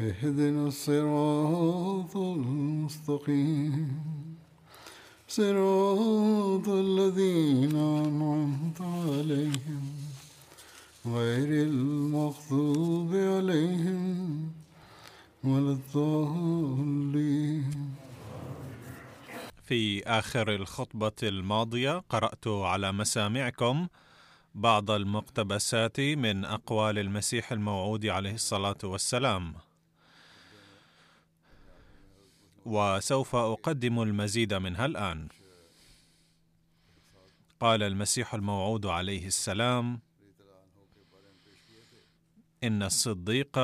اهدنا الصراط المستقيم. صراط الذين أنعمت عليهم غير المغضوب عليهم ولا الضالين. في آخر الخطبة الماضية قرأت على مسامعكم بعض المقتبسات من أقوال المسيح الموعود عليه الصلاة والسلام. وسوف أقدم المزيد منها الآن. قال المسيح الموعود عليه السلام إن الصديق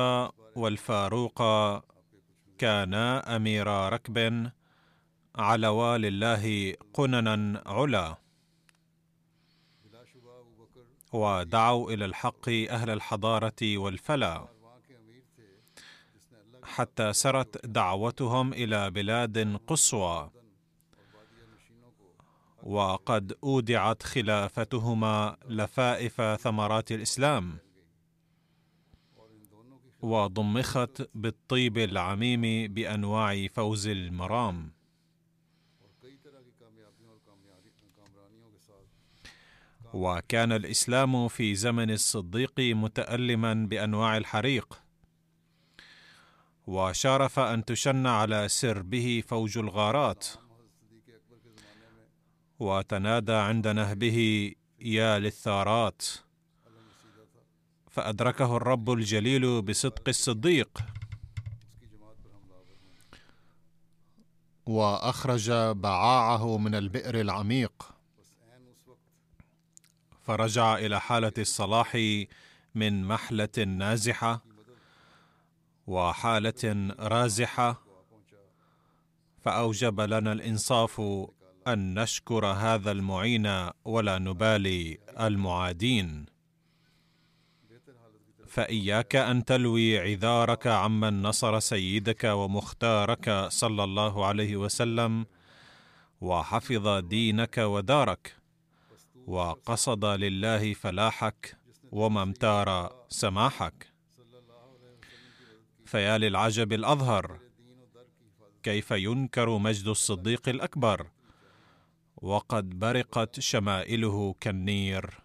والفاروق كانا أميرا ركب علوا لله قننا علا. ودعوا إلى الحق أهل الحضارة والفلا. حتى سرت دعوتهم إلى بلاد قصوى. وقد أودعت خلافتهما لفائف ثمرات الإسلام. وضمخت بالطيب العميم بأنواع فوز المرام. وكان الإسلام في زمن الصديق متألما بأنواع الحريق. وشارف أن تشن على سربه فوج الغارات. وتنادى عند نهبه يا للثارات. فأدركه الرب الجليل بصدق الصديق. وأخرج بعاعه من البئر العميق. فرجع إلى حالة الصلاح من محلة نازحة. وحالة رازحة فأوجب لنا الإنصاف أن نشكر هذا المعين ولا نبالي المعادين. فإياك أن تلوي عذارك عمن نصر سيدك ومختارك صلى الله عليه وسلم وحفظ دينك ودارك وقصد لله فلاحك وما امتار سماحك. فيا للعجب الأظهر. كيف ينكر مجد الصديق الأكبر؟ وقد برقت شمائله كالنير.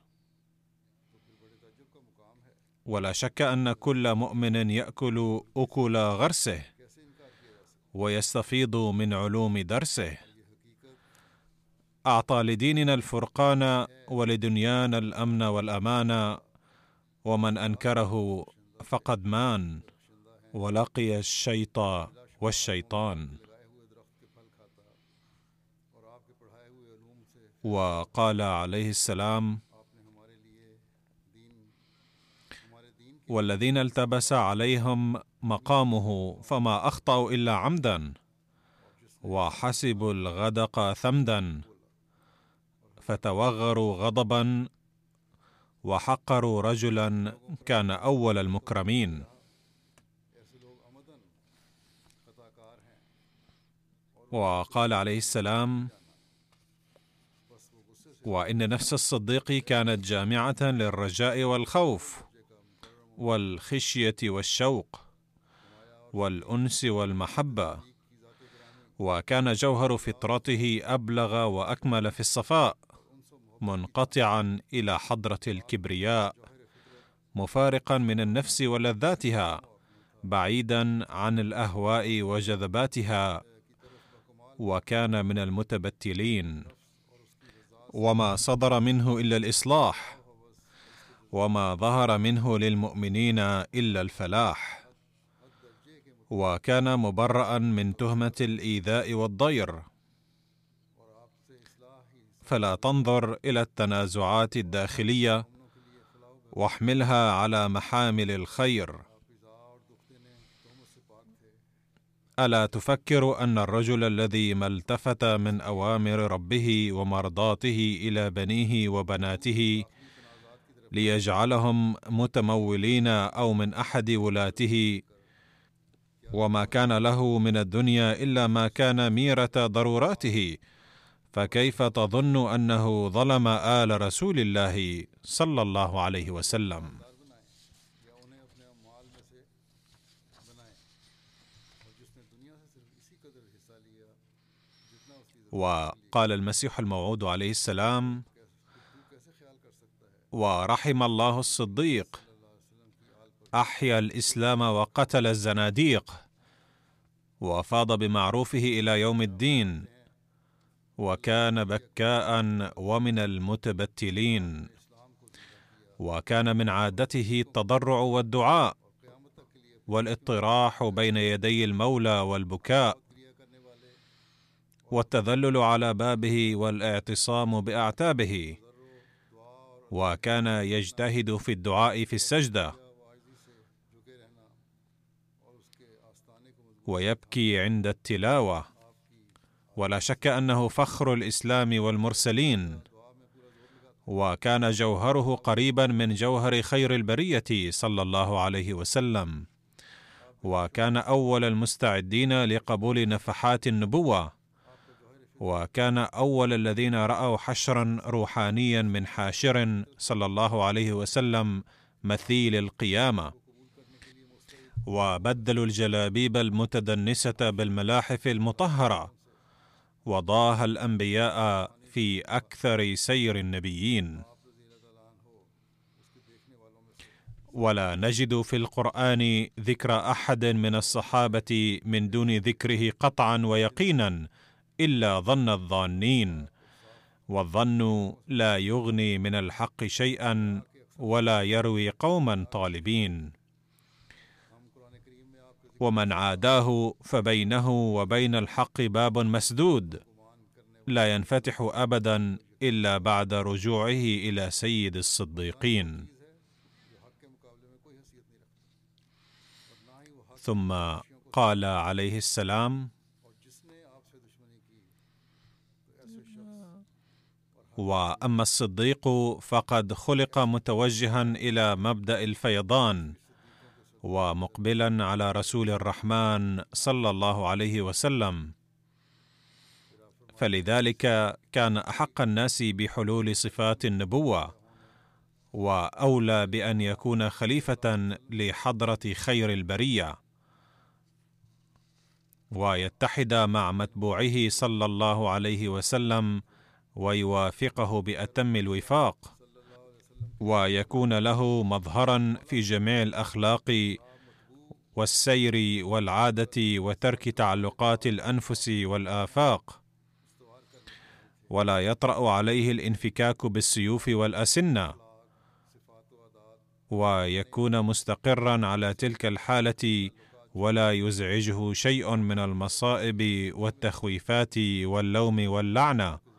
ولا شك أن كل مؤمن يأكل أكل غرسه ويستفيض من علوم درسه. أعطى لديننا الفرقان ولدنيانا الأمن والأمان ومن أنكره فقد مان. ولقي الشيط والشيطان. وقال عليه السلام والذين التبس عليهم مقامه فما أخطأوا إلا عمدا وحسبوا الغدق ثمدا فتوغروا غضبا وحقروا رجلا كان أول المكرمين. وقال عليه السلام وإن نفس الصديق كانت جامعة للرجاء والخوف والخشية والشوق والأنس والمحبة وكان جوهر فطرته أبلغ وأكمل في الصفاء منقطعا إلى حضرة الكبرياء مفارقا من النفس ولذاتها بعيدا عن الأهواء وجذباتها وكان من المتبتلين. وما صدر منه إلا الإصلاح وما ظهر منه للمؤمنين إلا الفلاح. وكان مبرأ من تهمة الإيذاء والضير. فلا تنظر إلى التنازعات الداخلية واحملها على محامل الخير. ألا تفكر أن الرجل الذي ما التفت من أوامر ربه ومرضاته إلى بنيه وبناته ليجعلهم متمولين أو من أحد ولاته وما كان له من الدنيا إلا ما كان ميرة ضروراته فكيف تظن أنه ظلم آل رسول الله صلى الله عليه وسلم؟ وقال المسيح الموعود عليه السلام ورحم الله الصديق أحيا الإسلام وقتل الزناديق وفاض بمعروفه إلى يوم الدين وكان بكاء ومن المتبتلين وكان من عادته التضرع والدعاء والإطراح بين يدي المولى والبكاء. والتذلل على بابه والاعتصام بأعتابه. وكان يجتهد في الدعاء في السجدة. ويبكي عند التلاوة. ولا شك أنه فخر الإسلام والمرسلين. وكان جوهره قريبا من جوهر خير البرية صلى الله عليه وسلم. وكان أول المستعدين لقبول نفحات النبوة. وكان أول الذين رأوا حشرا روحانيا من حاشر صلى الله عليه وسلم مثيل القيامة. وبدلوا الجلابيب المتدنسة بالملاحف المطهرة. وضاها الأنبياء في أكثر سير النبيين. ولا نجد في القرآن ذكر أحد من الصحابة من دون ذكره قطعا ويقينا. إلا ظن الظانين والظن لا يغني من الحق شيئا ولا يروي قوما طالبين. ومن عاداه فبينه وبين الحق باب مسدود لا ينفتح ابدا إلا بعد رجوعه إلى سيد الصديقين. ثم قال عليه السلام وأما الصديق فقد خلق متوجها إلى مبدأ الفيضان ومقبلا على رسول الرحمن صلى الله عليه وسلم. فلذلك كان أحق الناس بحلول صفات النبوة وأولى بأن يكون خليفة لحضرة خير البرية. ويتحد مع متبوعه صلى الله عليه وسلم ويوافقه بأتم الوفاق ويكون له مظهرا في جميع الأخلاق والسير والعادة وترك تعلقات الأنفس والآفاق. ولا يطرأ عليه الانفكاك بالسيوف والأسنة. ويكون مستقرا على تلك الحالة ولا يزعجه شيء من المصائب والتخويفات واللوم واللعنة.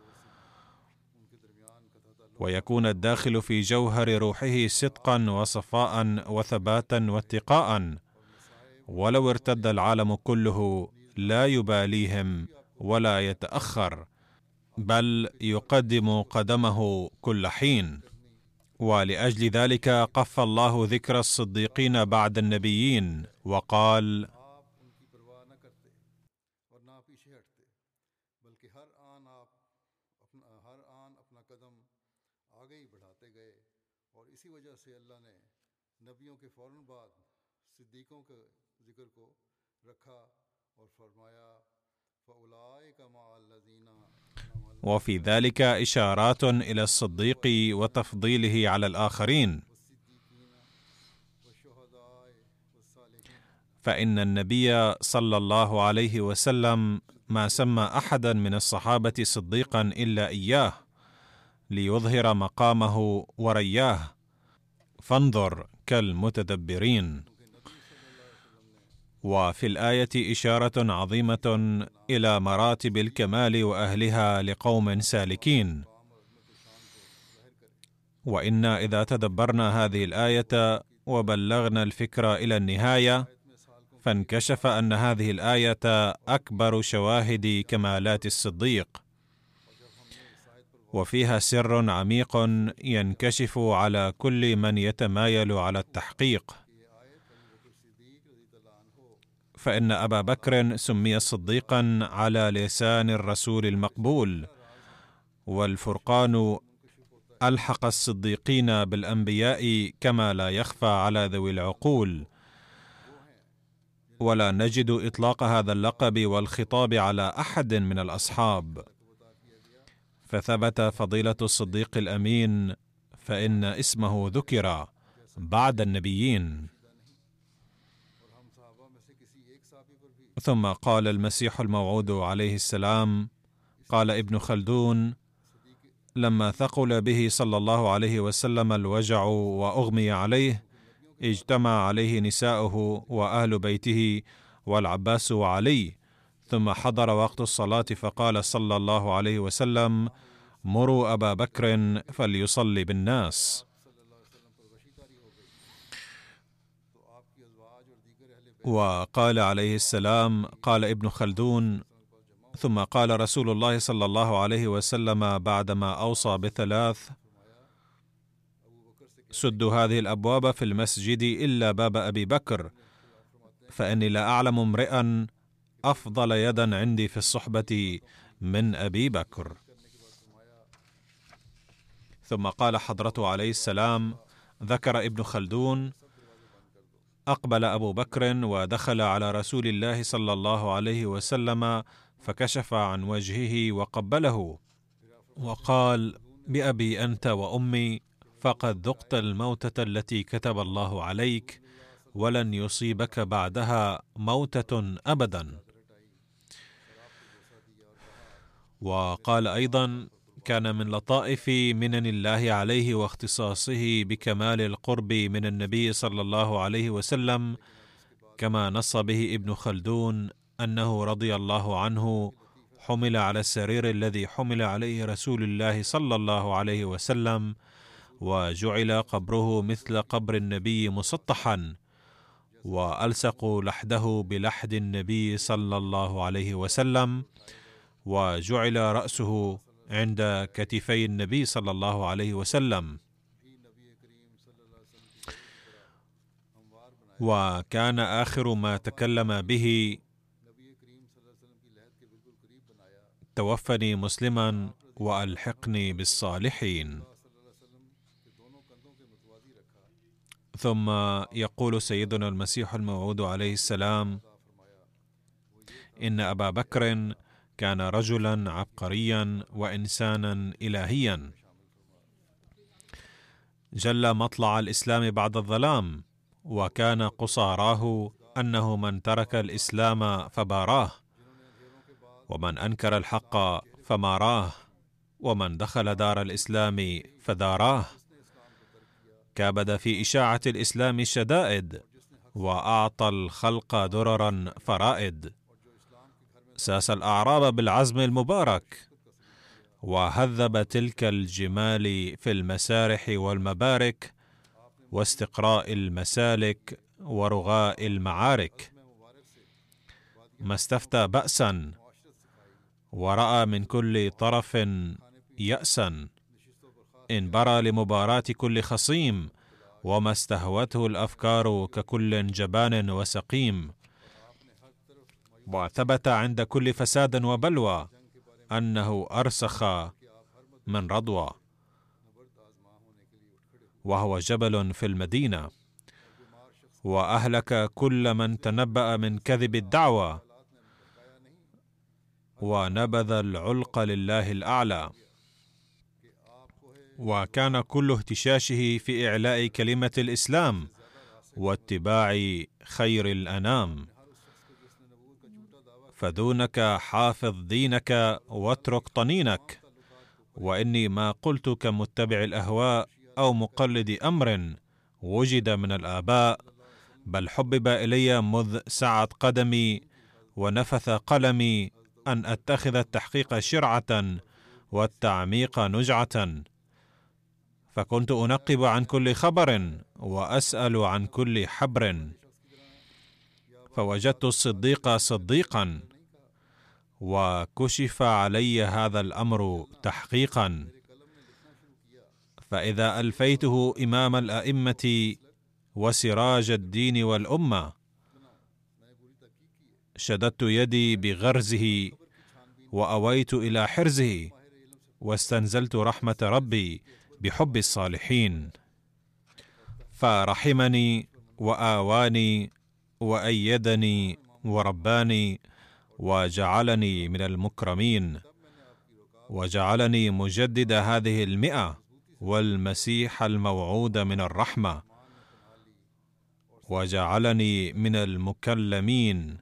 ويكون الداخل في جوهر روحه صدقا وصفاء وثباتا واتقاء. ولو ارتد العالم كله لا يباليهم ولا يتأخر بل يقدم قدمه كل حين. ولأجل ذلك قف الله ذكر الصديقين بعد النبيين وقال وفي ذلك إشارات إلى الصديق وتفضيله على الآخرين. فإن النبي صلى الله عليه وسلم ما سمى أحدا من الصحابة صديقا إلا إياه ليظهر مقامه ورياه. فانظر كالمتدبرين. وفي الآية إشارة عظيمة إلى مراتب الكمال وأهلها لقوم سالكين. وإنا إذا تدبرنا هذه الآية وبلغنا الفكر إلى النهاية فانكشف أن هذه الآية أكبر شواهد كمالات الصديق. وفيها سر عميق ينكشف على كل من يتمايل على التحقيق. فإن أبا بكر سمي صديقا على لسان الرسول المقبول والفرقان ألحق الصديقين بالأنبياء كما لا يخفى على ذوي العقول. ولا نجد إطلاق هذا اللقب والخطاب على أحد من الأصحاب. فثبت فضيلة الصديق الأمين فإن اسمه ذكر بعد النبيين. ثم قال المسيح الموعود عليه السلام قال ابن خلدون لما ثقل به صلى الله عليه وسلم الوجع وأغمي عليه اجتمع عليه نساؤه وأهل بيته والعباس وعلي ثم حضر وقت الصلاة فقال صلى الله عليه وسلم مروا أبا بكر فليصلي بالناس. وقال عليه السلام قال ابن خلدون ثم قال رسول الله صلى الله عليه وسلم بعدما أوصى بثلاث سدوا هذه الأبواب في المسجد إلا باب أبي بكر فإني لا أعلم امرئا أفضل يدا عندي في الصحبة من أبي بكر. ثم قال حضرته عليه السلام ذكر ابن خلدون أقبل أبو بكر ودخل على رسول الله صلى الله عليه وسلم فكشف عن وجهه وقبله وقال بأبي أنت وأمي فقد ذقت الموتة التي كتب الله عليك ولن يصيبك بعدها موتة ابدا. وقال أيضا كان من لطائف منن الله عليه واختصاصه بكمال القرب من النبي صلى الله عليه وسلم كما نص به ابن خلدون أنه رضي الله عنه حمل على السرير الذي حمل عليه رسول الله صلى الله عليه وسلم وجعل قبره مثل قبر النبي مسطحا والصقوا لحده بلحد النبي صلى الله عليه وسلم وجعل رأسه عند كتفي النبي صلى الله عليه وسلم. وكان آخر ما تكلم به توفني مسلما وألحقني بالصالحين. ثم يقول سيدنا المسيح الموعود عليه السلام إن أبا بكر كان رجلا عبقريا وانسانا الهيا. جل مطلع الإسلام بعد الظلام وكان قصاراه أنه من ترك الإسلام فباراه ومن أنكر الحق فماراه ومن دخل دار الإسلام فداراه. كابد في إشاعة الإسلام الشدائد وأعطى الخلق دررا فرائد. ساس الأعراب بالعزم المبارك. وهذب تلك الجمال في المسارح والمبارك واستقراء المسالك ورغاء المعارك. ما استفتى بأسا ورأى من كل طرف يأسا. انبرى لمباراة كل خصيم وما استهوته الأفكار ككل جبان وسقيم. وثبت عند كل فساد وبلوى أنه أرسخ من رضوى. وهو جبل في المدينة. وأهلك كل من تنبأ من كذب الدعوة. ونبذ العلق لله الأعلى. وكان كل اهتشاشه في إعلاء كلمة الإسلام واتباع خير الأنام. فدونك حافظ دينك واترك طنينك. وإني ما قلت كمتبع الأهواء أو مقلد أمر وجد من الآباء بل حبب إلي مذ سعت قدمي ونفث قلمي أن أتخذ التحقيق شرعة والتعميق نجعة. فكنت أنقب عن كل خبر وأسأل عن كل حبر. فوجدت الصديق صديقا وكشف علي هذا الأمر تحقيقا. فإذا ألفيته إمام الأئمة وسراج الدين والأمة شددت يدي بغرزه وأويت إلى حرزه واستنزلت رحمة ربي بحب الصالحين. فرحمني وآواني وأيدني ورباني وجعلني من المكرمين وجعلني مجدد هذه المئة والمسيح الموعود من الرحمة وجعلني من المكلمين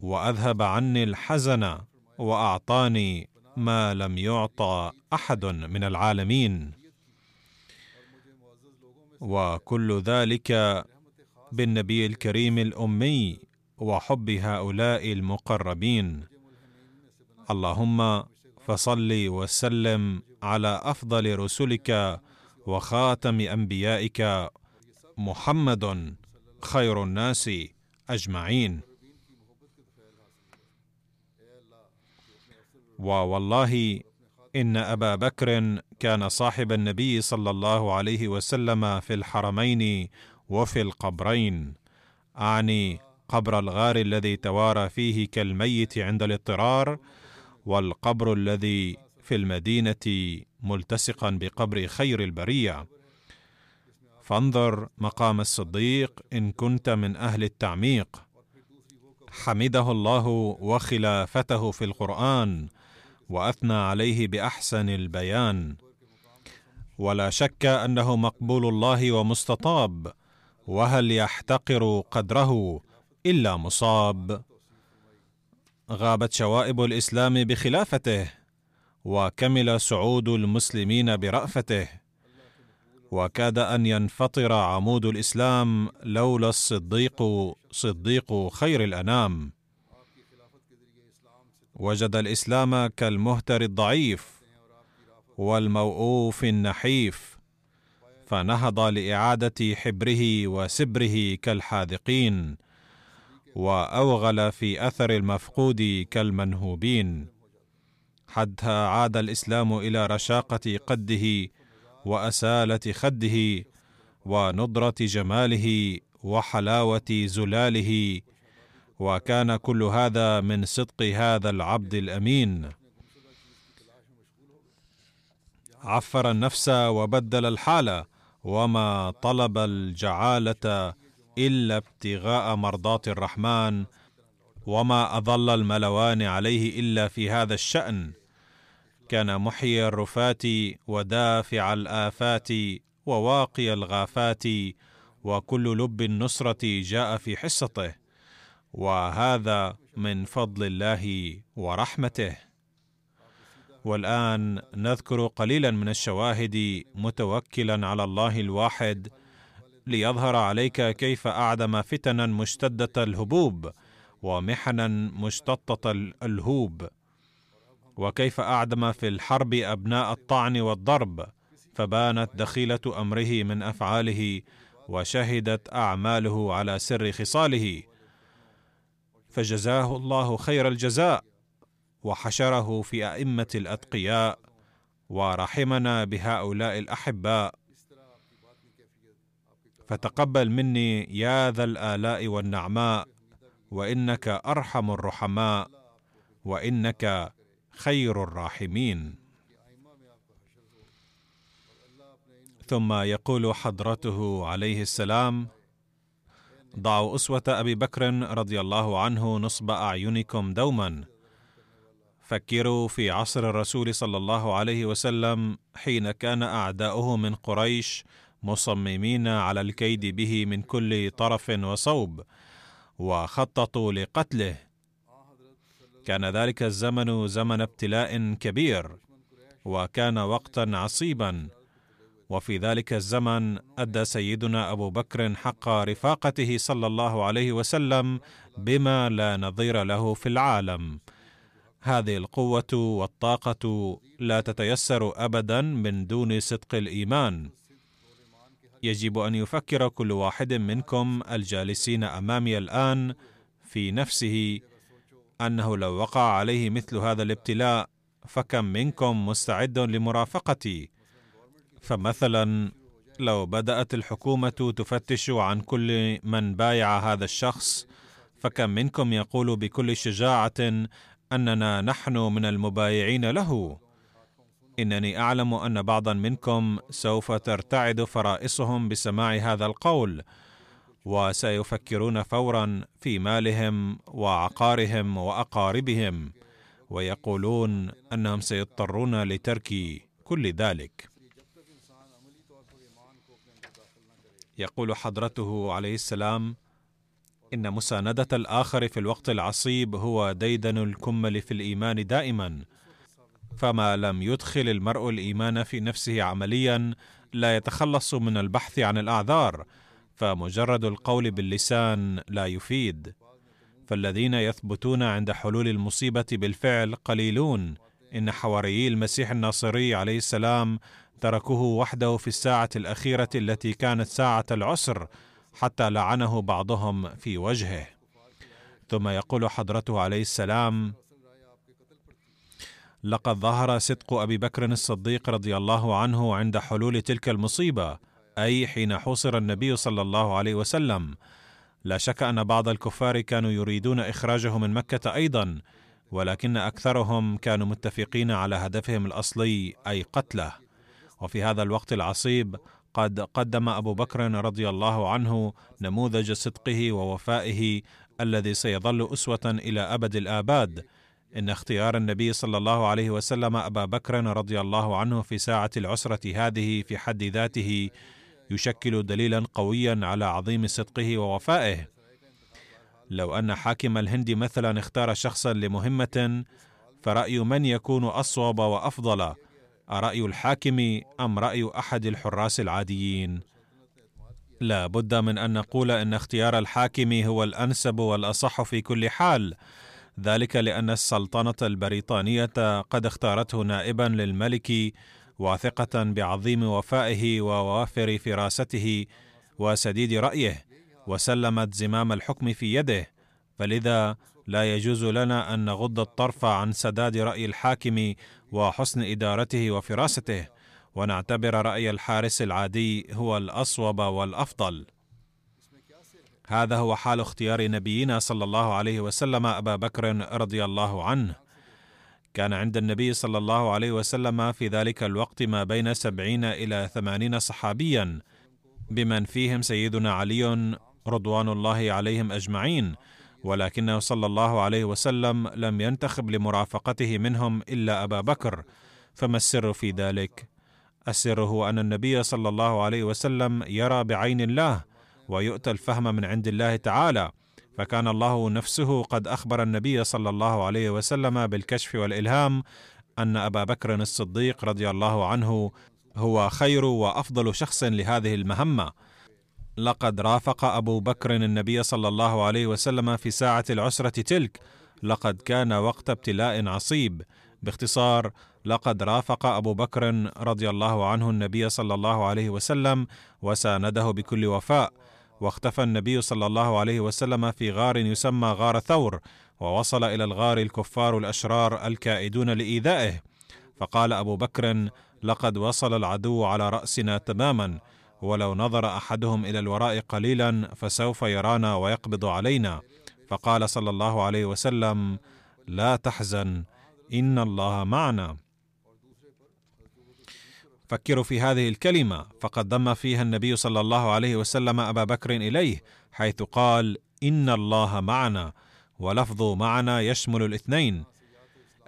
وأذهب عني الحزن وأعطاني ما لم يعطى أحد من العالمين. وكل ذلك بالنبي الكريم الأمي وحب هؤلاء المقربين. اللهم فصل وسلم على أفضل رسلك وخاتم أنبيائك محمد خير الناس أجمعين. ووالله إن أبا بكر كان صاحب النبي صلى الله عليه وسلم في الحرمين وفي القبرين. أعني قبر الغار الذي توارى فيه كالميت عند الاضطرار والقبر الذي في المدينة ملتصقا بقبر خير البرية. فانظر مقام الصديق إن كنت من أهل التعميق. حمده الله وخلافته في القرآن وأثنى عليه بأحسن البيان. ولا شك أنه مقبول الله ومستطاب وهل يحتقر قدره؟ إلا مصاب. غابت شوائب الإسلام بخلافته وكمل صعود المسلمين برأفته وكاد أن ينفطر عمود الإسلام لولا الصديق صديق خير الأنام. وجد الإسلام كالمهتر الضعيف والموؤوف النحيف فنهض لإعادة حبره وسبره كالحاذقين. وأوغل في أثر المفقود كالمنهوبين. حتى عاد الإسلام إلى رشاقة قده وأسالة خده وندره جماله وحلاوة زلاله. وكان كل هذا من صدق هذا العبد الأمين. عفر النفس وبدل الحاله وما طلب الجعالة إلا ابتغاء مرضات الرحمن وما أظل الملوان عليه إلا في هذا الشأن. كان محيي الرفات ودافع الآفات وواقي الغافات وكل لب النصرة جاء في حصته. وهذا من فضل الله ورحمته. والآن نذكر قليلا من الشواهد متوكلا على الله الواحد ليظهر عليك كيف أعدم فتنا مشتدة الهبوب ومحنا مشتته الهوب. وكيف أعدم في الحرب أبناء الطعن والضرب؟ فبانت دخيلة أمره من أفعاله وشهدت أعماله على سر خصاله. فجزاه الله خير الجزاء وحشره في أئمة الأتقياء ورحمنا بهؤلاء الأحباء. فتقبل مني يا ذا الآلاء والنعماء وإنك أرحم الرحماء وإنك خير الراحمين. ثم يقول حضرته عليه السلام ضعوا أسوة أبي بكر رضي الله عنه نصب أعينكم دوما. فكروا في عصر الرسول صلى الله عليه وسلم حين كان أعداؤه من قريش مصممين على الكيد به من كل طرف وصوب وخططوا لقتله. كان ذلك الزمن زمن ابتلاء كبير وكان وقتا عصيبا. وفي ذلك الزمن أدى سيدنا أبو بكر حق رفاقته صلى الله عليه وسلم بما لا نظير له في العالم. هذه القوة والطاقة لا تتيسر ابدا من دون صدق الإيمان. يجب أن يفكر كل واحد منكم الجالسين أمامي الآن في نفسه أنه لو وقع عليه مثل هذا الابتلاء فكم منكم مستعد لمرافقتي؟ فمثلا لو بدأت الحكومة تفتش عن كل من بايع هذا الشخص فكم منكم يقول بكل شجاعة أننا نحن من المبايعين له؟ إنني أعلم أن بعضا منكم سوف ترتعد فرائصهم بسماع هذا القول وسيفكرون فورا في مالهم وعقارهم وأقاربهم ويقولون أنهم سيضطرون لترك كل ذلك. يقول حضرته عليه السلام إن مساندة الآخر في الوقت العصيب هو ديدن الكمل في الإيمان دائما. فما لم يدخل المرء الإيمان في نفسه عمليا لا يتخلص من البحث عن الأعذار فمجرد القول باللسان لا يفيد. فالذين يثبتون عند حلول المصيبة بالفعل قليلون. إن حواريي المسيح الناصري عليه السلام تركوه وحده في الساعة الأخيرة التي كانت ساعة العسر حتى لعنه بعضهم في وجهه. ثم يقول حضرته عليه السلام لقد ظهر صدق أبي بكر الصديق رضي الله عنه عند حلول تلك المصيبة أي حين حوصر النبي صلى الله عليه وسلم. لا شك أن بعض الكفار كانوا يريدون إخراجه من مكة أيضا ولكن أكثرهم كانوا متفقين على هدفهم الأصلي أي قتله. وفي هذا الوقت العصيب قد قدم أبو بكر رضي الله عنه نموذج صدقه ووفائه الذي سيظل أسوة إلى أبد الآباد إن اختيار النبي صلى الله عليه وسلم أبا بكر رضي الله عنه في ساعة العسرة هذه في حد ذاته يشكل دليلا قويا على عظيم صدقه ووفائه. لو أن حاكم الهند مثلا اختار شخصا لمهمة فرأي من يكون أصوب وأفضل؟ أرأي الحاكم أم رأي أحد الحراس العاديين؟ لا بد من أن نقول إن اختيار الحاكم هو الأنسب والأصح في كل حال. ذلك لأن السلطنة البريطانية قد اختارته نائبا للملك واثقة بعظيم وفائه ووافر فراسته وسديد رأيه وسلمت زمام الحكم في يده. فلذا لا يجوز لنا أن نغض الطرف عن سداد رأي الحاكم وحسن إدارته وفراسته ونعتبر رأي الحارس العادي هو الأصوب والأفضل. هذا هو حال اختيار نبينا صلى الله عليه وسلم أبا بكر رضي الله عنه كان عند النبي صلى الله عليه وسلم في ذلك الوقت ما بين سبعين إلى ثمانين صحابيا بمن فيهم سيدنا علي رضوان الله عليهم أجمعين ولكنه صلى الله عليه وسلم لم ينتخب لمرافقته منهم إلا أبا بكر فما السر في ذلك؟ السر هو أن النبي صلى الله عليه وسلم يرى بعين الله ويؤتى الفهم من عند الله تعالى. فكان الله نفسه قد أخبر النبي صلى الله عليه وسلم بالكشف والإلهام أن أبا بكر الصديق رضي الله عنه هو خير وأفضل شخص لهذه المهمة. لقد رافق أبو بكر النبي صلى الله عليه وسلم في ساعة العسرة تلك. لقد كان وقت ابتلاء عصيب. باختصار لقد رافق أبو بكر رضي الله عنه النبي صلى الله عليه وسلم وسانده بكل وفاء. واختفى النبي صلى الله عليه وسلم في غار يسمى غار ثور ووصل إلى الغار الكفار الأشرار الكائدون لإيذائه. فقال أبو بكر لقد وصل العدو على رأسنا تماما ولو نظر أحدهم إلى الوراء قليلا فسوف يرانا ويقبض علينا. فقال صلى الله عليه وسلم لا تحزن إن الله معنا. فكروا في هذه الكلمة. فقد ضم فيها النبي صلى الله عليه وسلم أبا بكر إليه حيث قال إن الله معنا. ولفظ معنا يشمل الاثنين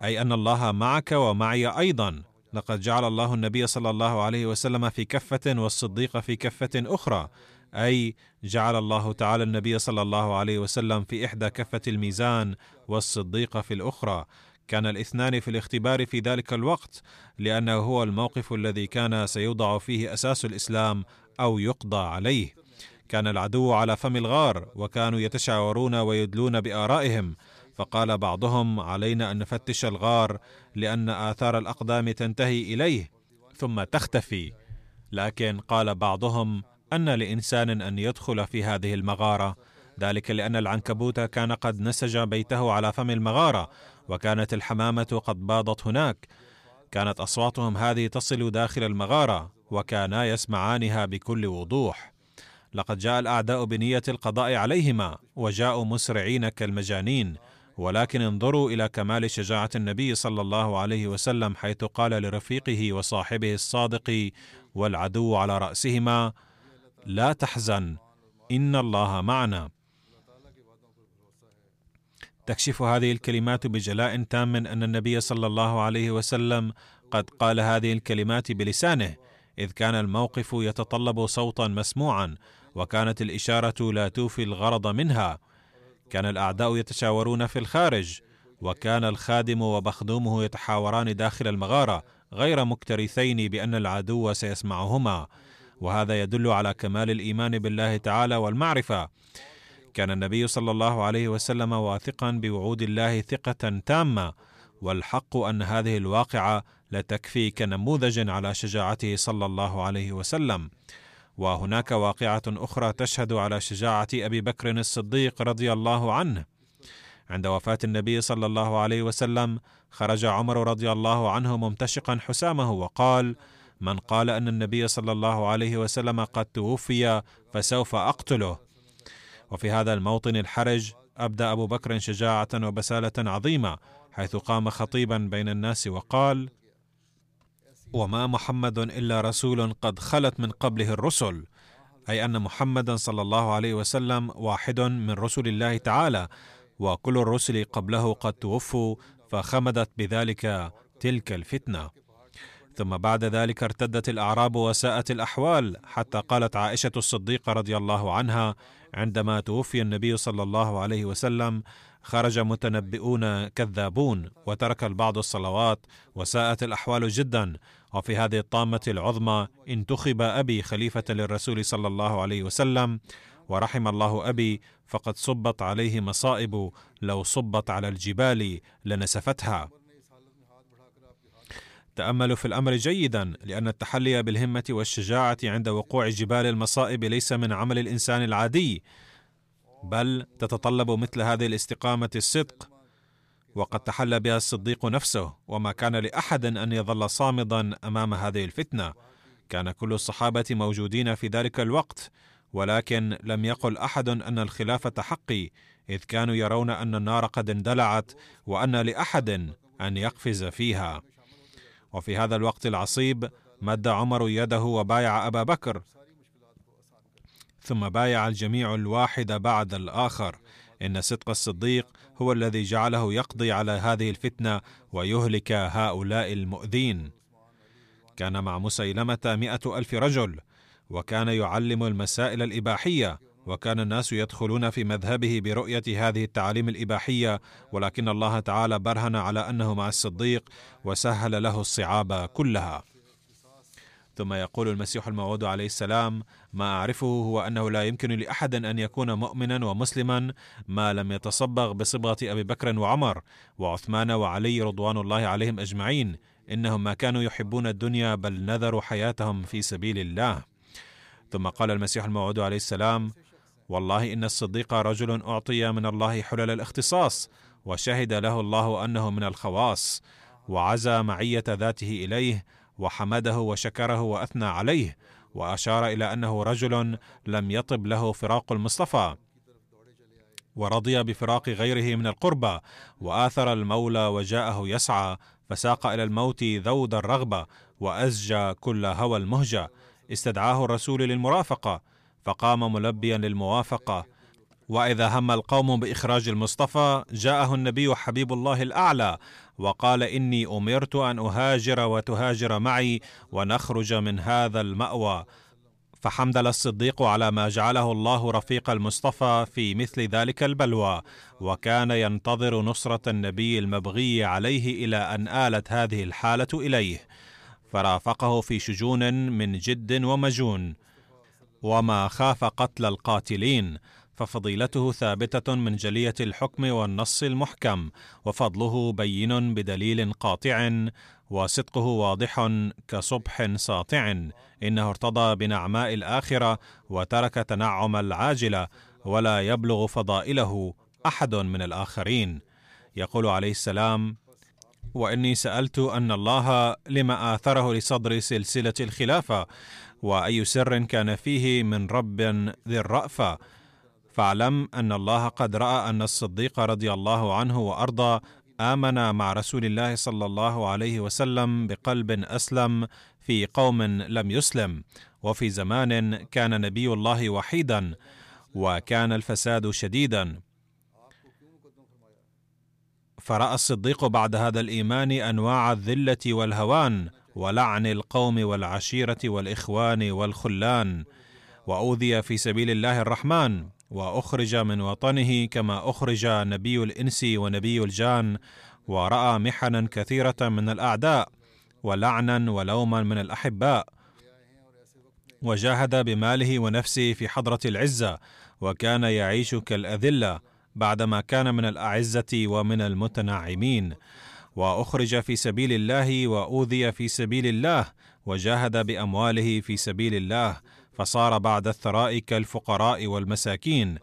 أي أن الله معك ومعي أيضا. لقد جعل الله النبي صلى الله عليه وسلم في كفة والصديق في كفة أخرى أي جعل الله تعالى النبي صلى الله عليه وسلم في إحدى كفة الميزان والصديق في الأخرى. كان الاثنان في الاختبار في ذلك الوقت لأنه هو الموقف الذي كان سيوضع فيه أساس الإسلام أو يقضى عليه. كان العدو على فم الغار وكانوا يتشاورون ويدلون بآرائهم. فقال بعضهم علينا أن نفتش الغار لأن آثار الأقدام تنتهي إليه ثم تختفي. لكن قال بعضهم أن لإنسان أن يدخل في هذه المغارة ذلك لأن العنكبوت كان قد نسج بيته على فم المغارة وكانت الحمامة قد باضت هناك. كانت أصواتهم هذه تصل داخل المغارة وكانا يسمعانها بكل وضوح. لقد جاء الأعداء بنية القضاء عليهما وجاءوا مسرعين كالمجانين. ولكن انظروا إلى كمال شجاعة النبي صلى الله عليه وسلم حيث قال لرفيقه وصاحبه الصادق والعدو على رأسهما لا تحزن إن الله معنا. تكشف هذه الكلمات بجلاء تام أن النبي صلى الله عليه وسلم قد قال هذه الكلمات بلسانه إذ كان الموقف يتطلب صوتا مسموعا وكانت الإشارة لا توفي الغرض منها. كان الأعداء يتشاورون في الخارج وكان الخادم ومخدومه يتحاوران داخل المغارة غير مكترثين بأن العدو سيسمعهما. وهذا يدل على كمال الإيمان بالله تعالى والمعرفة. كان النبي صلى الله عليه وسلم واثقا بوعود الله ثقة تامة والحق أن هذه الواقعة لتكفي كنموذج على شجاعته صلى الله عليه وسلم. وهناك واقعة أخرى تشهد على شجاعة أبي بكر الصديق رضي الله عنه. عند وفاة النبي صلى الله عليه وسلم خرج عمر رضي الله عنه ممتشقا حسامه وقال من قال أن النبي صلى الله عليه وسلم قد توفي فسوف أقتله. وفي هذا الموطن الحرج ابدى أبو بكر شجاعة وبسالة عظيمة حيث قام خطيبا بين الناس وقال وما محمد إلا رسول قد خلت من قبله الرسل أي أن محمدا صلى الله عليه وسلم واحد من رسل الله تعالى وكل الرسل قبله قد توفوا فخمدت بذلك تلك الفتنة. ثم بعد ذلك ارتدت الأعراب وساءت الأحوال حتى قالت عائشة الصديقة رضي الله عنها عندما توفي النبي صلى الله عليه وسلم خرج متنبئون كذابون وترك البعض الصلوات وساءت الأحوال جدا. وفي هذه الطامة العظمى انتخب أبي خليفة للرسول صلى الله عليه وسلم ورحم الله أبي فقد صبت عليه مصائب لو صبت على الجبال لنسفتها. تاملوا في الأمر جيدا لأن التحلي بالهمة والشجاعة عند وقوع جبال المصائب ليس من عمل الإنسان العادي بل تتطلب مثل هذه الاستقامة الصدق. وقد تحلى بها الصديق نفسه وما كان لأحد أن يظل صامدا أمام هذه الفتنة. كان كل الصحابة موجودين في ذلك الوقت ولكن لم يقل أحد أن الخلافه حقي إذ كانوا يرون أن النار قد اندلعت وأن لأحد أن يقفز فيها. وفي هذا الوقت العصيب مد عمر يده وبايع أبا بكر ثم بايع الجميع الواحد بعد الآخر. إن صدق الصديق هو الذي جعله يقضي على هذه الفتنة ويهلك هؤلاء المؤذين. كان مع مسيلمة مائه ألف رجل وكان يعلم المسائل الإباحية وكان الناس يدخلون في مذهبه برؤية هذه التعاليم الإباحية ولكن الله تعالى برهن على أنه مع الصديق وسهل له الصعاب كلها. ثم يقول المسيح الموعود عليه السلام ما أعرفه هو أنه لا يمكن لأحد أن يكون مؤمنا ومسلما ما لم يتصبغ بصبغة أبي بكر وعمر وعثمان وعلي رضوان الله عليهم أجمعين إنهم ما كانوا يحبون الدنيا بل نذروا حياتهم في سبيل الله. ثم قال المسيح الموعود عليه السلام والله إن الصديق رجل أعطي من الله حلل الاختصاص وشهد له الله أنه من الخواص وعزى معية ذاته إليه وحمده وشكره وأثنى عليه وأشار إلى أنه رجل لم يطب له فراق المصطفى ورضي بفراق غيره من القربى وآثر المولى وجاءه يسعى فساق إلى الموت ذود الرغبة وأزجى كل هوى المهجة استدعاه الرسول للمرافقة فقام ملبيا للموافقة. وإذا هم القوم بإخراج المصطفى جاءه النبي حبيب الله الأعلى وقال إني أمرت أن أهاجر وتهاجر معي ونخرج من هذا المأوى. فحمدل الصديق على ما جعله الله رفيق المصطفى في مثل ذلك البلوى. وكان ينتظر نصرة النبي المبغي عليه إلى أن آلت هذه الحالة إليه. فرافقه في شجون من جد ومجون. وما خاف قتل القاتلين ففضيلته ثابتة من جلية الحكم والنص المحكم وفضله بين بدليل قاطع وصدقه واضح كصبح ساطع إنه ارتضى بنعماء الآخرة وترك تنعم العاجلة ولا يبلغ فضائله أحد من الآخرين. يقول عليه السلام وإني سألت أن الله لما آثره لصدر سلسلة الخلافة وأي سر كان فيه من رب ذي الرأفة. فاعلم أن الله قد رأى أن الصديق رضي الله عنه وأرضى آمن مع رسول الله صلى الله عليه وسلم بقلب أسلم في قوم لم يسلم وفي زمان كان نبي الله وحيدا وكان الفساد شديدا. فرأى الصديق بعد هذا الإيمان أنواع الذلة والهوان ولعن القوم والعشيرة والإخوان والخلان وأوذي في سبيل الله الرحمن وأخرج من وطنه كما أخرج نبي الإنس ونبي الجان ورأى محنا كثيرة من الأعداء ولعنا ولوما من الأحباء. وجاهد بماله ونفسه في حضرة العزة وكان يعيش كالأذلة بعدما كان من الأعزة ومن المتنعمين. وأخرج في سبيل الله وأوذي في سبيل الله وجاهد بأمواله في سبيل الله فصار بعد الثراء كالفقراء والمساكين.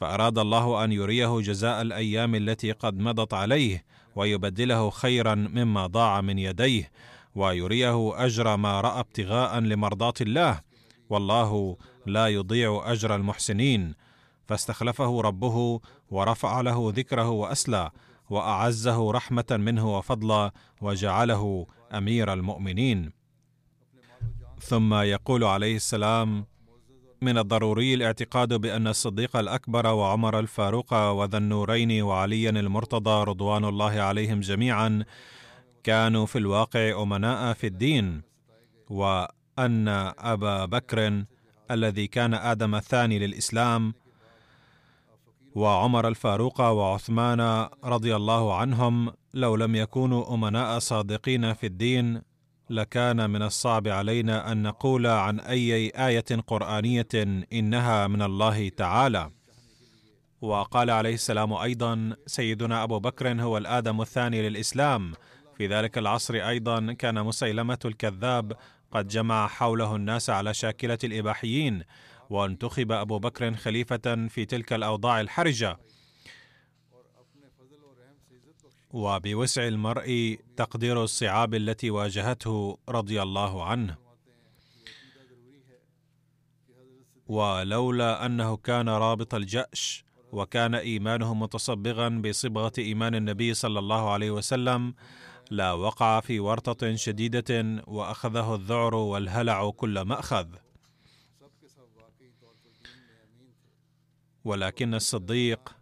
فأراد الله أن يريه جزاء الأيام التي قد مضت عليه ويبدله خيرا مما ضاع من يديه ويريه أجر ما رأى ابتغاء لمرضاة الله. والله لا يضيع أجر المحسنين. فاستخلفه ربه ورفع له ذكره وأسلى. وأعزه رحمة منه وفضلا وجعله أمير المؤمنين. ثم يقول عليه السلام من الضروري الاعتقاد بأن الصديق الأكبر وعمر الفاروق وذا النورين وعليا المرتضى رضوان الله عليهم جميعا كانوا في الواقع أمناء في الدين وأن أبا بكر الذي كان آدم الثاني للإسلام وعمر الفاروق وعثمان رضي الله عنهم لو لم يكونوا أمناء صادقين في الدين لكان من الصعب علينا أن نقول عن أي آية قرآنية إنها من الله تعالى. وقال عليه السلام أيضا سيدنا أبو بكر هو الآدم الثاني للإسلام. في ذلك العصر أيضا كان مسيلمة الكذاب قد جمع حوله الناس على شاكلة الإباحيين. وانتخب أبو بكر خليفة في تلك الأوضاع الحرجة. وبوسع المرء تقدير الصعاب التي واجهته رضي الله عنه. ولولا أنه كان رابط الجأش وكان إيمانه متصبغا بصبغة إيمان النبي صلى الله عليه وسلم لا وقع في ورطة شديدة وأخذه الذعر والهلع كل مأخذ. ولكن الصديق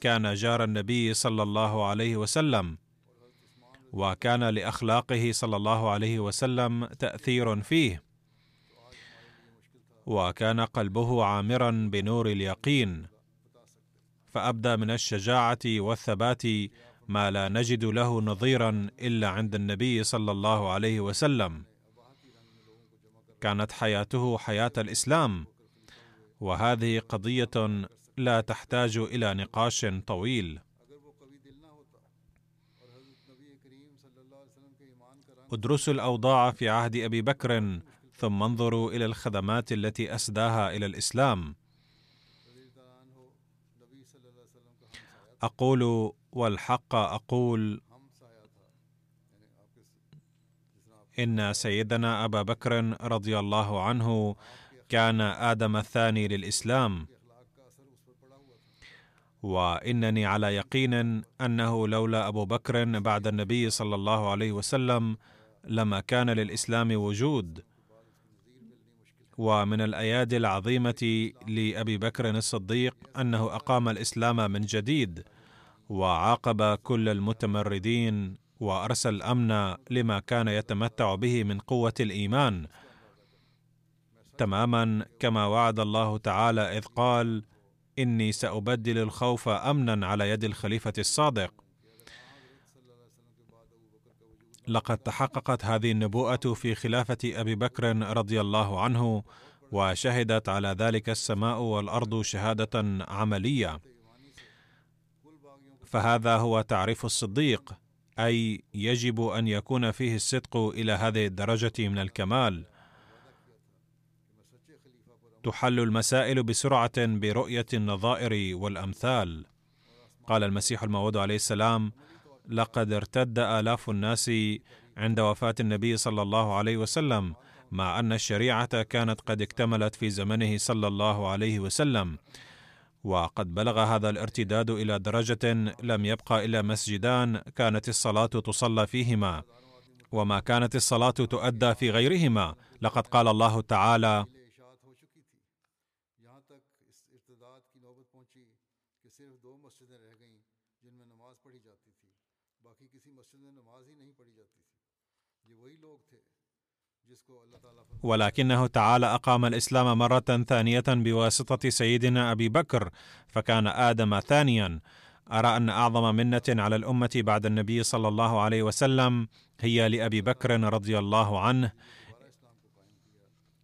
كان جار النبي صلى الله عليه وسلم وكان لأخلاقه صلى الله عليه وسلم تأثير فيه وكان قلبه عامرا بنور اليقين فأبدى من الشجاعة والثبات ما لا نجد له نظيرا إلا عند النبي صلى الله عليه وسلم. كانت حياته حياة الإسلام وهذه قضية لا تحتاج إلى نقاش طويل. ادرسوا الأوضاع في عهد أبي بكر ثم انظروا إلى الخدمات التي أسداها إلى الإسلام. أقول والحق أقول إن سيدنا أبا بكر رضي الله عنه كان آدم الثاني للإسلام. وإنني على يقين أنه لولا أبو بكر بعد النبي صلى الله عليه وسلم لما كان للإسلام وجود. ومن الأيادي العظيمة لأبي بكر الصديق أنه أقام الإسلام من جديد وعاقب كل المتمردين وأرسل الامن لما كان يتمتع به من قوة الإيمان. تماما كما وعد الله تعالى إذ قال إني سأبدل الخوف أمنا على يد الخليفة الصادق. لقد تحققت هذه النبوءة في خلافة أبي بكر رضي الله عنه وشهدت على ذلك السماء والأرض شهادة عملية. فهذا هو تعريف الصديق أي يجب أن يكون فيه الصدق إلى هذه الدرجة من الكمال. تحل المسائل بسرعة برؤية النظائر والأمثال. قال المسيح الموعود عليه السلام لقد ارتد آلاف الناس عند وفاة النبي صلى الله عليه وسلم مع أن الشريعة كانت قد اكتملت في زمنه صلى الله عليه وسلم. وقد بلغ هذا الارتداد إلى درجة لم يبقى إلا مسجدان كانت الصلاة تصلى فيهما. وما كانت الصلاة تؤدى في غيرهما لقد قال الله تعالى ولكنه تعالى أقام الإسلام مرة ثانية بواسطة سيدنا أبي بكر فكان آدم ثانيا. أرى أن أعظم منة على الأمة بعد النبي صلى الله عليه وسلم هي لأبي بكر رضي الله عنه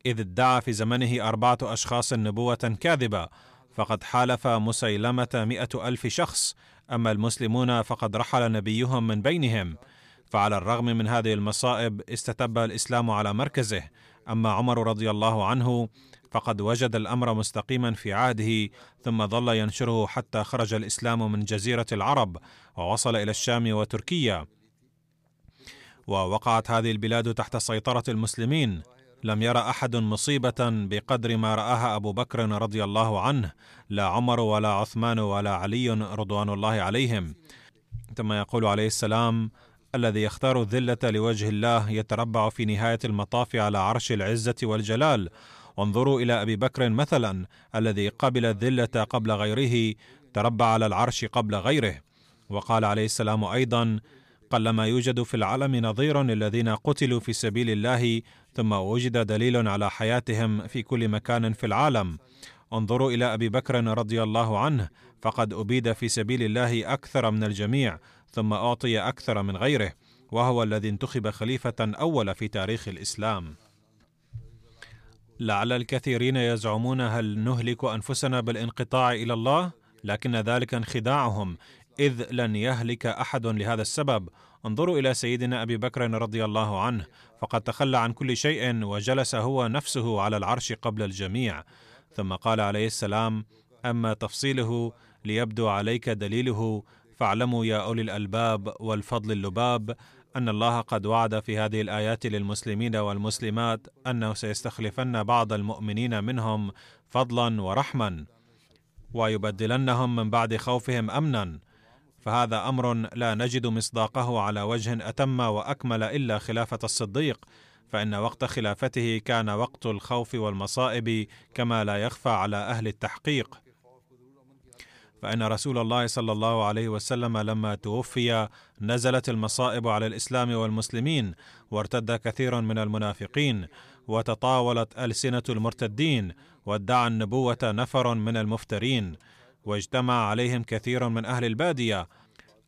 إذ ادعى في زمنه أربعة أشخاص نبوة كاذبة فقد حالف مسيلمة مائه ألف شخص أما المسلمون فقد رحل نبيهم من بينهم. فعلى الرغم من هذه المصائب استتب الإسلام على مركزه. أما عمر رضي الله عنه فقد وجد الأمر مستقيما في عهده ثم ظل ينشره حتى خرج الإسلام من جزيرة العرب ووصل إلى الشام وتركيا. ووقعت هذه البلاد تحت سيطرة المسلمين. لم يرى أحد مصيبة بقدر ما رآها أبو بكر رضي الله عنه. لا عمر ولا عثمان ولا علي رضوان الله عليهم. ثم يقول عليه السلام الذي يختار الذلة لوجه الله يتربع في نهاية المطاف على عرش العزة والجلال. وانظروا إلى أبي بكر مثلا الذي قبل الذلة قبل غيره تربع على العرش قبل غيره. وقال عليه السلام أيضا قلما يوجد في العالم نظير للذين قتلوا في سبيل الله ثم وجد دليل على حياتهم في كل مكان في العالم. انظروا إلى أبي بكر رضي الله عنه فقد أبيد في سبيل الله أكثر من الجميع. ثم أعطي أكثر من غيره وهو الذي انتخب خليفة أول في تاريخ الإسلام. لعل الكثيرين يزعمون هل نهلك أنفسنا بالانقطاع إلى الله لكن ذلك انخداعهم إذ لن يهلك أحد لهذا السبب. انظروا إلى سيدنا أبي بكر رضي الله عنه فقد تخلى عن كل شيء وجلس هو نفسه على العرش قبل الجميع. ثم قال عليه السلام أما تفصيله ليبدو عليك دليله فاعلموا يا أولي الألباب والفضل اللباب أن الله قد وعد في هذه الآيات للمسلمين والمسلمات انه سيستخلفن بعض المؤمنين منهم فضلا ورحما ويبدلنهم من بعد خوفهم امنا. فهذا أمر لا نجد مصداقه على وجه أتم وأكمل إلا خلافة الصديق فإن وقت خلافته كان وقت الخوف والمصائب كما لا يخفى على أهل التحقيق. فان رسول الله صلى الله عليه وسلم لما توفي نزلت المصائب على الإسلام والمسلمين وارتد كثير من المنافقين وتطاولت ألسنة المرتدين وادعى النبوة نفر من المفترين واجتمع عليهم كثير من أهل البادية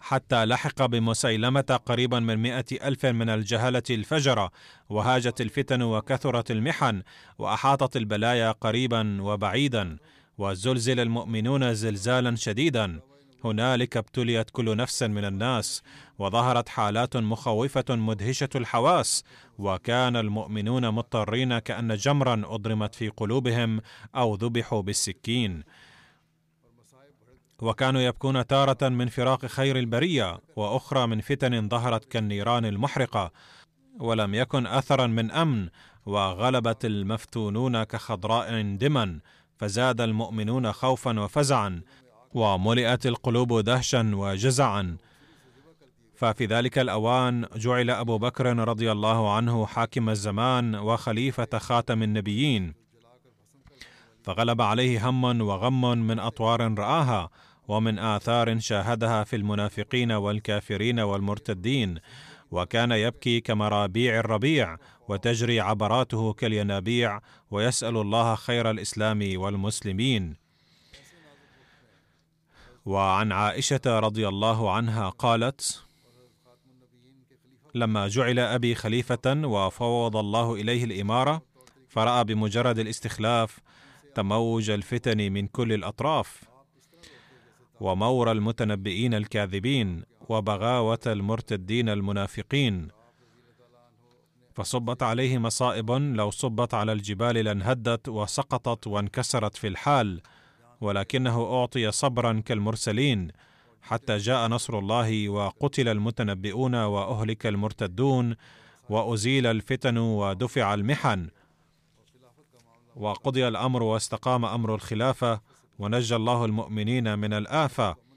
حتى لحق بمسيلمة قريبا من مئة ألف من الجهلة الفجرة وهاجت الفتن وكثرت المحن وأحاطت البلايا قريبا وبعيدا وزلزل المؤمنون زلزالا شديدا. هنالك ابتليت كل نفس من الناس وظهرت حالات مخوفة مدهشة الحواس وكان المؤمنون مضطرين كأن جمرا أضرمت في قلوبهم أو ذبحوا بالسكين. وكانوا يبكون تارة من فراق خير البرية وأخرى من فتن ظهرت كالنيران المحرقة. ولم يكن اثرا من أمن وغلبت المفتونون كخضراء دما. فزاد المؤمنون خوفا وفزعا وملئت القلوب دهشا وجزعا. ففي ذلك الأوان جعل أبو بكر رضي الله عنه حاكم الزمان وخليفة خاتم النبيين. فغلب عليه هم وغم من أطوار رآها ومن آثار شاهدها في المنافقين والكافرين والمرتدين. وكان يبكي كمرابيع الربيع وتجري عبراته كالينابيع ويسأل الله خير الإسلام والمسلمين. وعن عائشة رضي الله عنها قالت لما جعل أبي خليفة وفوض الله إليه الإمارة فرأى بمجرد الاستخلاف تموج الفتن من كل الأطراف ومور المتنبئين الكاذبين وبغاوة المرتدين المنافقين. فصبت عليه مصائب لو صبت على الجبال لانهدت وسقطت وانكسرت في الحال ولكنه أعطي صبرا كالمرسلين حتى جاء نصر الله وقتل المتنبئون وأهلك المرتدون وأزيل الفتن ودفع المحن. وقضي الأمر واستقام أمر الخلافة ونجى الله المؤمنين من الآفة.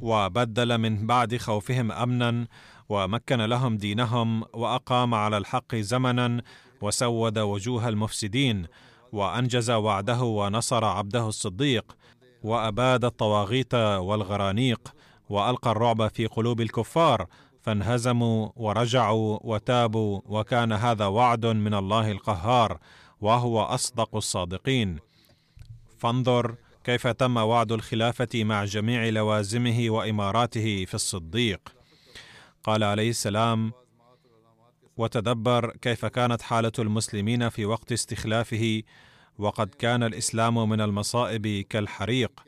وبدل من بعد خوفهم أمنا ومكن لهم دينهم وأقام على الحق زمنا وسود وجوه المفسدين وأنجز وعده ونصر عبده الصديق وأباد الطواغيت والغرانيق وألقى الرعب في قلوب الكفار فانهزموا ورجعوا وتابوا وكان هذا وعد من الله القهار وهو أصدق الصادقين. فانظر كيف تم وعد الخلافة مع جميع لوازمه وإماراته في الصديق؟ قال عليه السلام وتدبر كيف كانت حالة المسلمين في وقت استخلافه وقد كان الإسلام من المصائب كالحريق.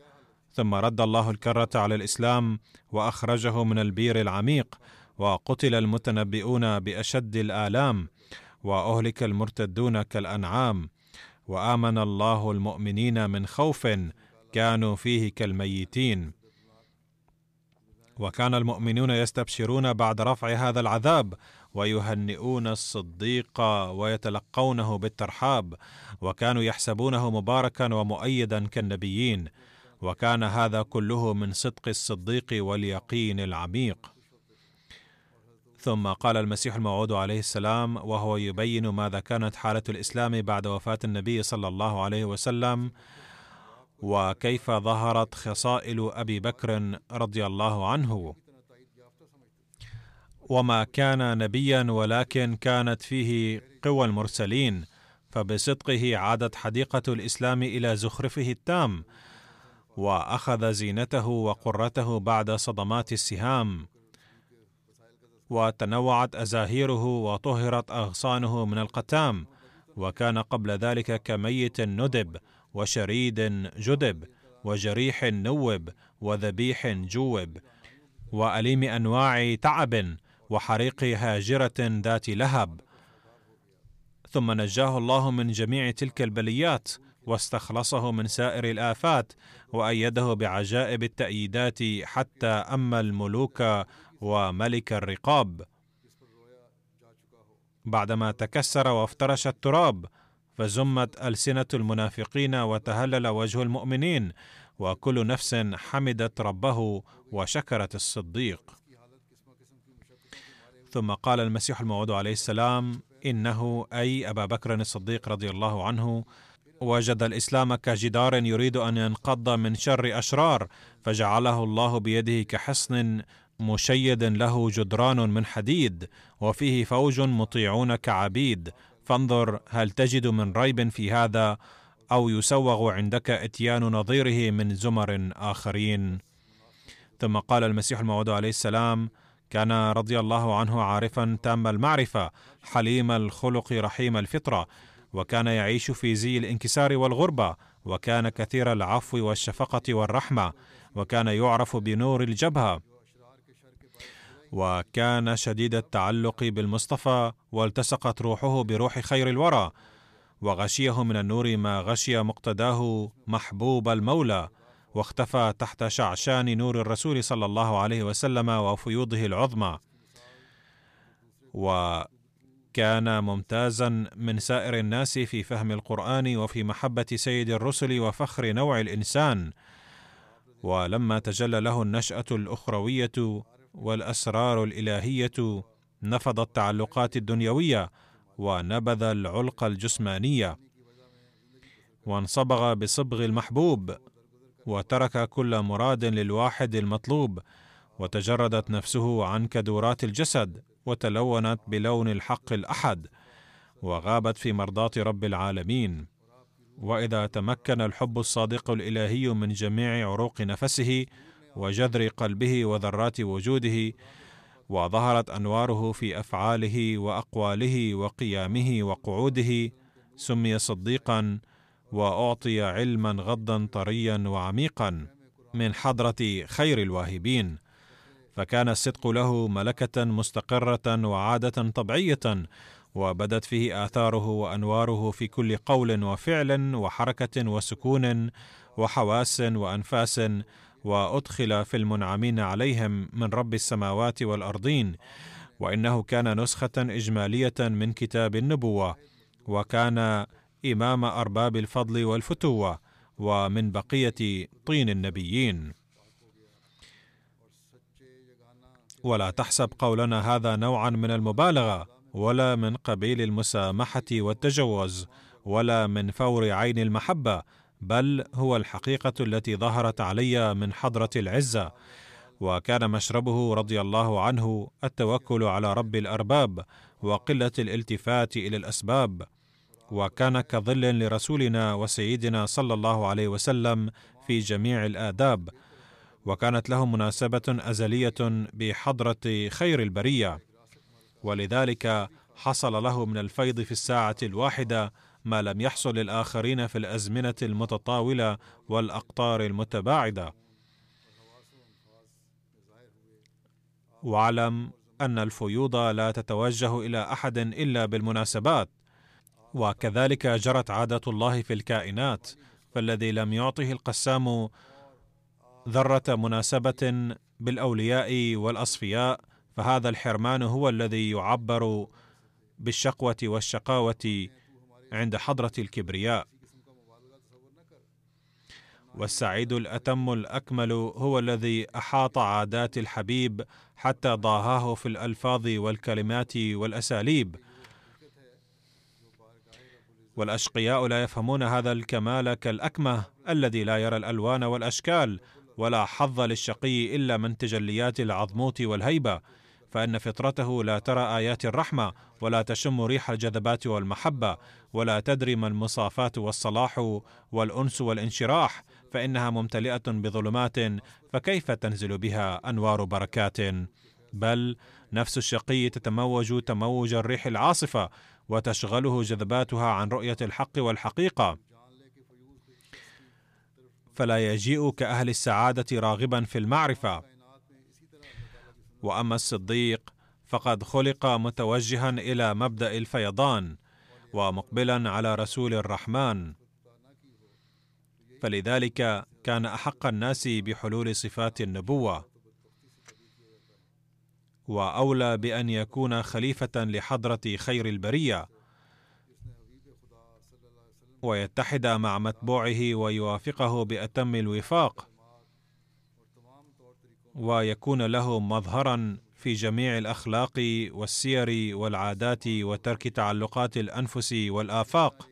ثم رد الله الكرة على الإسلام وأخرجه من البير العميق وقتل المتنبئون بأشد الآلام وأهلك المرتدون كالأنعام. وآمن الله المؤمنين من خوف كانوا فيه كالميتين. وكان المؤمنون يستبشرون بعد رفع هذا العذاب ويهنئون الصديق ويتلقونه بالترحاب وكانوا يحسبونه مباركا ومؤيدا كالنبيين. وكان هذا كله من صدق الصديق واليقين العميق. ثم قال المسيح الموعود عليه السلام وهو يبين ماذا كانت حالة الإسلام بعد وفاة النبي صلى الله عليه وسلم وكيف ظهرت خصائل أبي بكر رضي الله عنه. وما كان نبيا ولكن كانت فيه قوى المرسلين فبصدقه عادت حديقة الإسلام إلى زخرفه التام وأخذ زينته وقرته بعد صدمات السهام. وتنوعت أزاهيره وطهرت أغصانه من القتام وكان قبل ذلك كميت ندب وشريد جدب وجريح نوب وذبيح جوب وأليم أنواع تعب وحريق هاجرة ذات لهب. ثم نجاه الله من جميع تلك البليات واستخلصه من سائر الآفات وأيده بعجائب التأييدات حتى أما الملوك وملك الرقاب. بعدما تكسر وافترش التراب فزمت ألسنة المنافقين وتهلل وجه المؤمنين وكل نفس حمدت ربه وشكرت الصديق. ثم قال المسيح الموعود عليه السلام إنه أي أبا بكر الصديق رضي الله عنه وجد الإسلام كجدار يريد أن ينقض من شر أشرار فجعله الله بيده كحصن مشيد له جدران من حديد وفيه فوج مطيعون كعبيد. فانظر هل تجد من ريب في هذا أو يسوغ عندك إتيان نظيره من زمر آخرين؟ ثم قال المسيح الموعود عليه السلام كان رضي الله عنه عارفا تام المعرفة حليم الخلق رحيم الفطرة وكان يعيش في زي الانكسار والغربة وكان كثير العفو والشفقة والرحمة وكان يعرف بنور الجبهة. وكان شديد التعلق بالمصطفى والتصقت روحه بروح خير الورى وغشيه من النور ما غشي مقتداه محبوب المولى واختفى تحت شعشان نور الرسول صلى الله عليه وسلم وفيوضه العظمى. وكان ممتازا من سائر الناس في فهم القرآن وفي محبة سيد الرسل وفخر نوع الإنسان. ولما تجلى له النشأة الأخروية والأسرار الإلهية نفض التعلقات الدنيوية ونبذ العلق الجسمانية. وانصبغ بصبغ المحبوب وترك كل مراد للواحد المطلوب وتجردت نفسه عن كدورات الجسد وتلونت بلون الحق الأحد وغابت في مرضاة رب العالمين. وإذا تمكن الحب الصادق الإلهي من جميع عروق نفسه وجذر قلبه وذرات وجوده وظهرت أنواره في أفعاله وأقواله وقيامه وقعوده سمي صديقا وأعطي علما غضا طريا وعميقا من حضرة خير الواهبين. فكان الصدق له ملكة مستقرة وعادة طبيعية وبدت فيه آثاره وأنواره في كل قول وفعل وحركة وسكون وحواس وأنفاس وأدخل في المنعمين عليهم من رب السماوات والأرضين وإنه كان نسخة إجمالية من كتاب النبوة وكان إمام أرباب الفضل والفتوة ومن بقية طين النبيين. ولا تحسب قولنا هذا نوعا من المبالغة ولا من قبيل المسامحة والتجوز ولا من فور عين المحبة بل هو الحقيقة التي ظهرت علي من حضرة العزة وكان مشربه رضي الله عنه التوكل على رب الأرباب وقلة الالتفات إلى الأسباب وكان كظل لرسولنا وسيدنا صلى الله عليه وسلم في جميع الآداب وكانت له مناسبة أزلية بحضرة خير البرية. ولذلك حصل له من الفيض في الساعة الواحدة ما لم يحصل للآخرين في الأزمنة المتطاولة والأقطار المتباعدة. واعلم أن الفيوض لا تتوجه إلى أحد إلا بالمناسبات وكذلك جرت عادة الله في الكائنات فالذي لم يعطه القسام ذرة مناسبة بالأولياء والأصفياء فهذا الحرمان هو الذي يعبر بالشقوة والشقاوة عند حضرة الكبرياء. والسعيد الأتم الأكمل هو الذي أحاط عادات الحبيب حتى ضاهاه في الألفاظ والكلمات والأساليب. والأشقياء لا يفهمون هذا الكمال كالأكمة الذي لا يرى الألوان والأشكال ولا حظ للشقي إلا من تجليات العظموت والهيبة. فإن فطرته لا ترى آيات الرحمة ولا تشم ريح الجذبات والمحبة ولا تدري ما المصافات والصلاح والأنس والانشراح فإنها ممتلئة بظلمات فكيف تنزل بها أنوار بركات؟ بل نفس الشقي تتموج تموج الريح العاصفة وتشغله جذباتها عن رؤية الحق والحقيقة. فلا يجيء كأهل السعادة راغبا في المعرفة. وأما الصديق فقد خلق متوجها إلى مبدأ الفيضان ومقبلا على رسول الرحمن. فلذلك كان أحق الناس بحلول صفات النبوة. وأولى بأن يكون خليفة لحضرة خير البرية. ويتحد مع متبوعه ويوافقه بأتم الوفاق. ويكون له مظهرا في جميع الأخلاق والسير والعادات وترك تعلقات الأنفس والآفاق.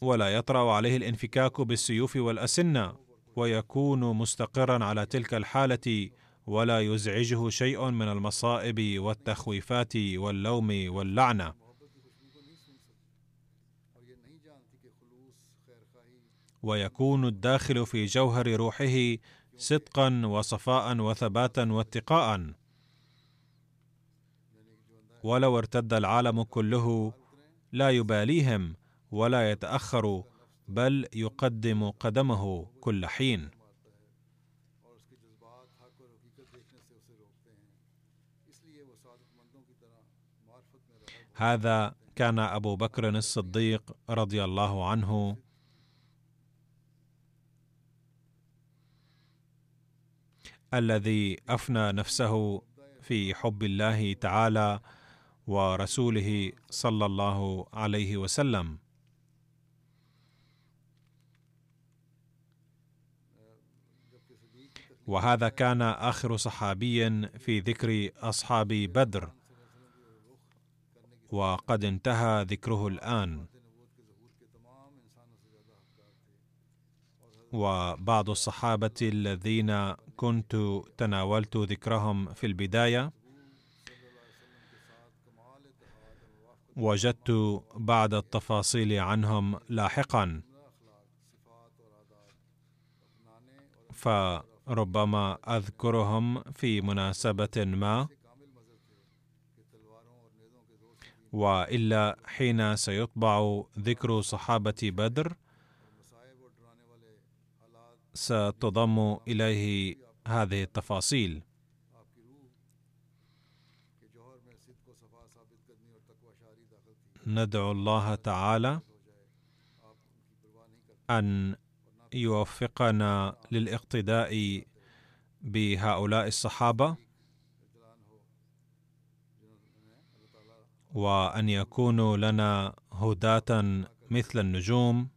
ولا يطرأ عليه الانفكاك بالسيوف والأسنة ويكون مستقرا على تلك الحالة ولا يزعجه شيء من المصائب والتخويفات واللوم واللعنة. ويكون الداخل في جوهر روحه صدقا وصفاء وثباتا واتقاء. ولو ارتد العالم كله لا يباليهم ولا يتأخر بل يقدم قدمه كل حين. هذا كان أبو بكر الصديق رضي الله عنه الذي أفنى نفسه في حب الله تعالى ورسوله صلى الله عليه وسلم. وهذا كان آخر صحابي في ذكر أصحاب بدر وقد انتهى ذكره الآن. وبعض الصحابة الذين كنت تناولت ذكرهم في البداية. وجدت بعض التفاصيل عنهم لاحقا. فربما أذكرهم في مناسبة ما. وإلا حين سيطبع ذكر صحابة بدر ستضم إليه هذه التفاصيل. ندعو الله تعالى أن يوفقنا للاقتداء بهؤلاء الصحابة وأن يكونوا لنا هداة مثل النجوم.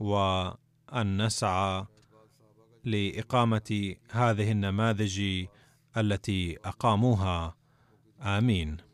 وأن نسعى لإقامة هذه النماذج التي أقاموها. آمين.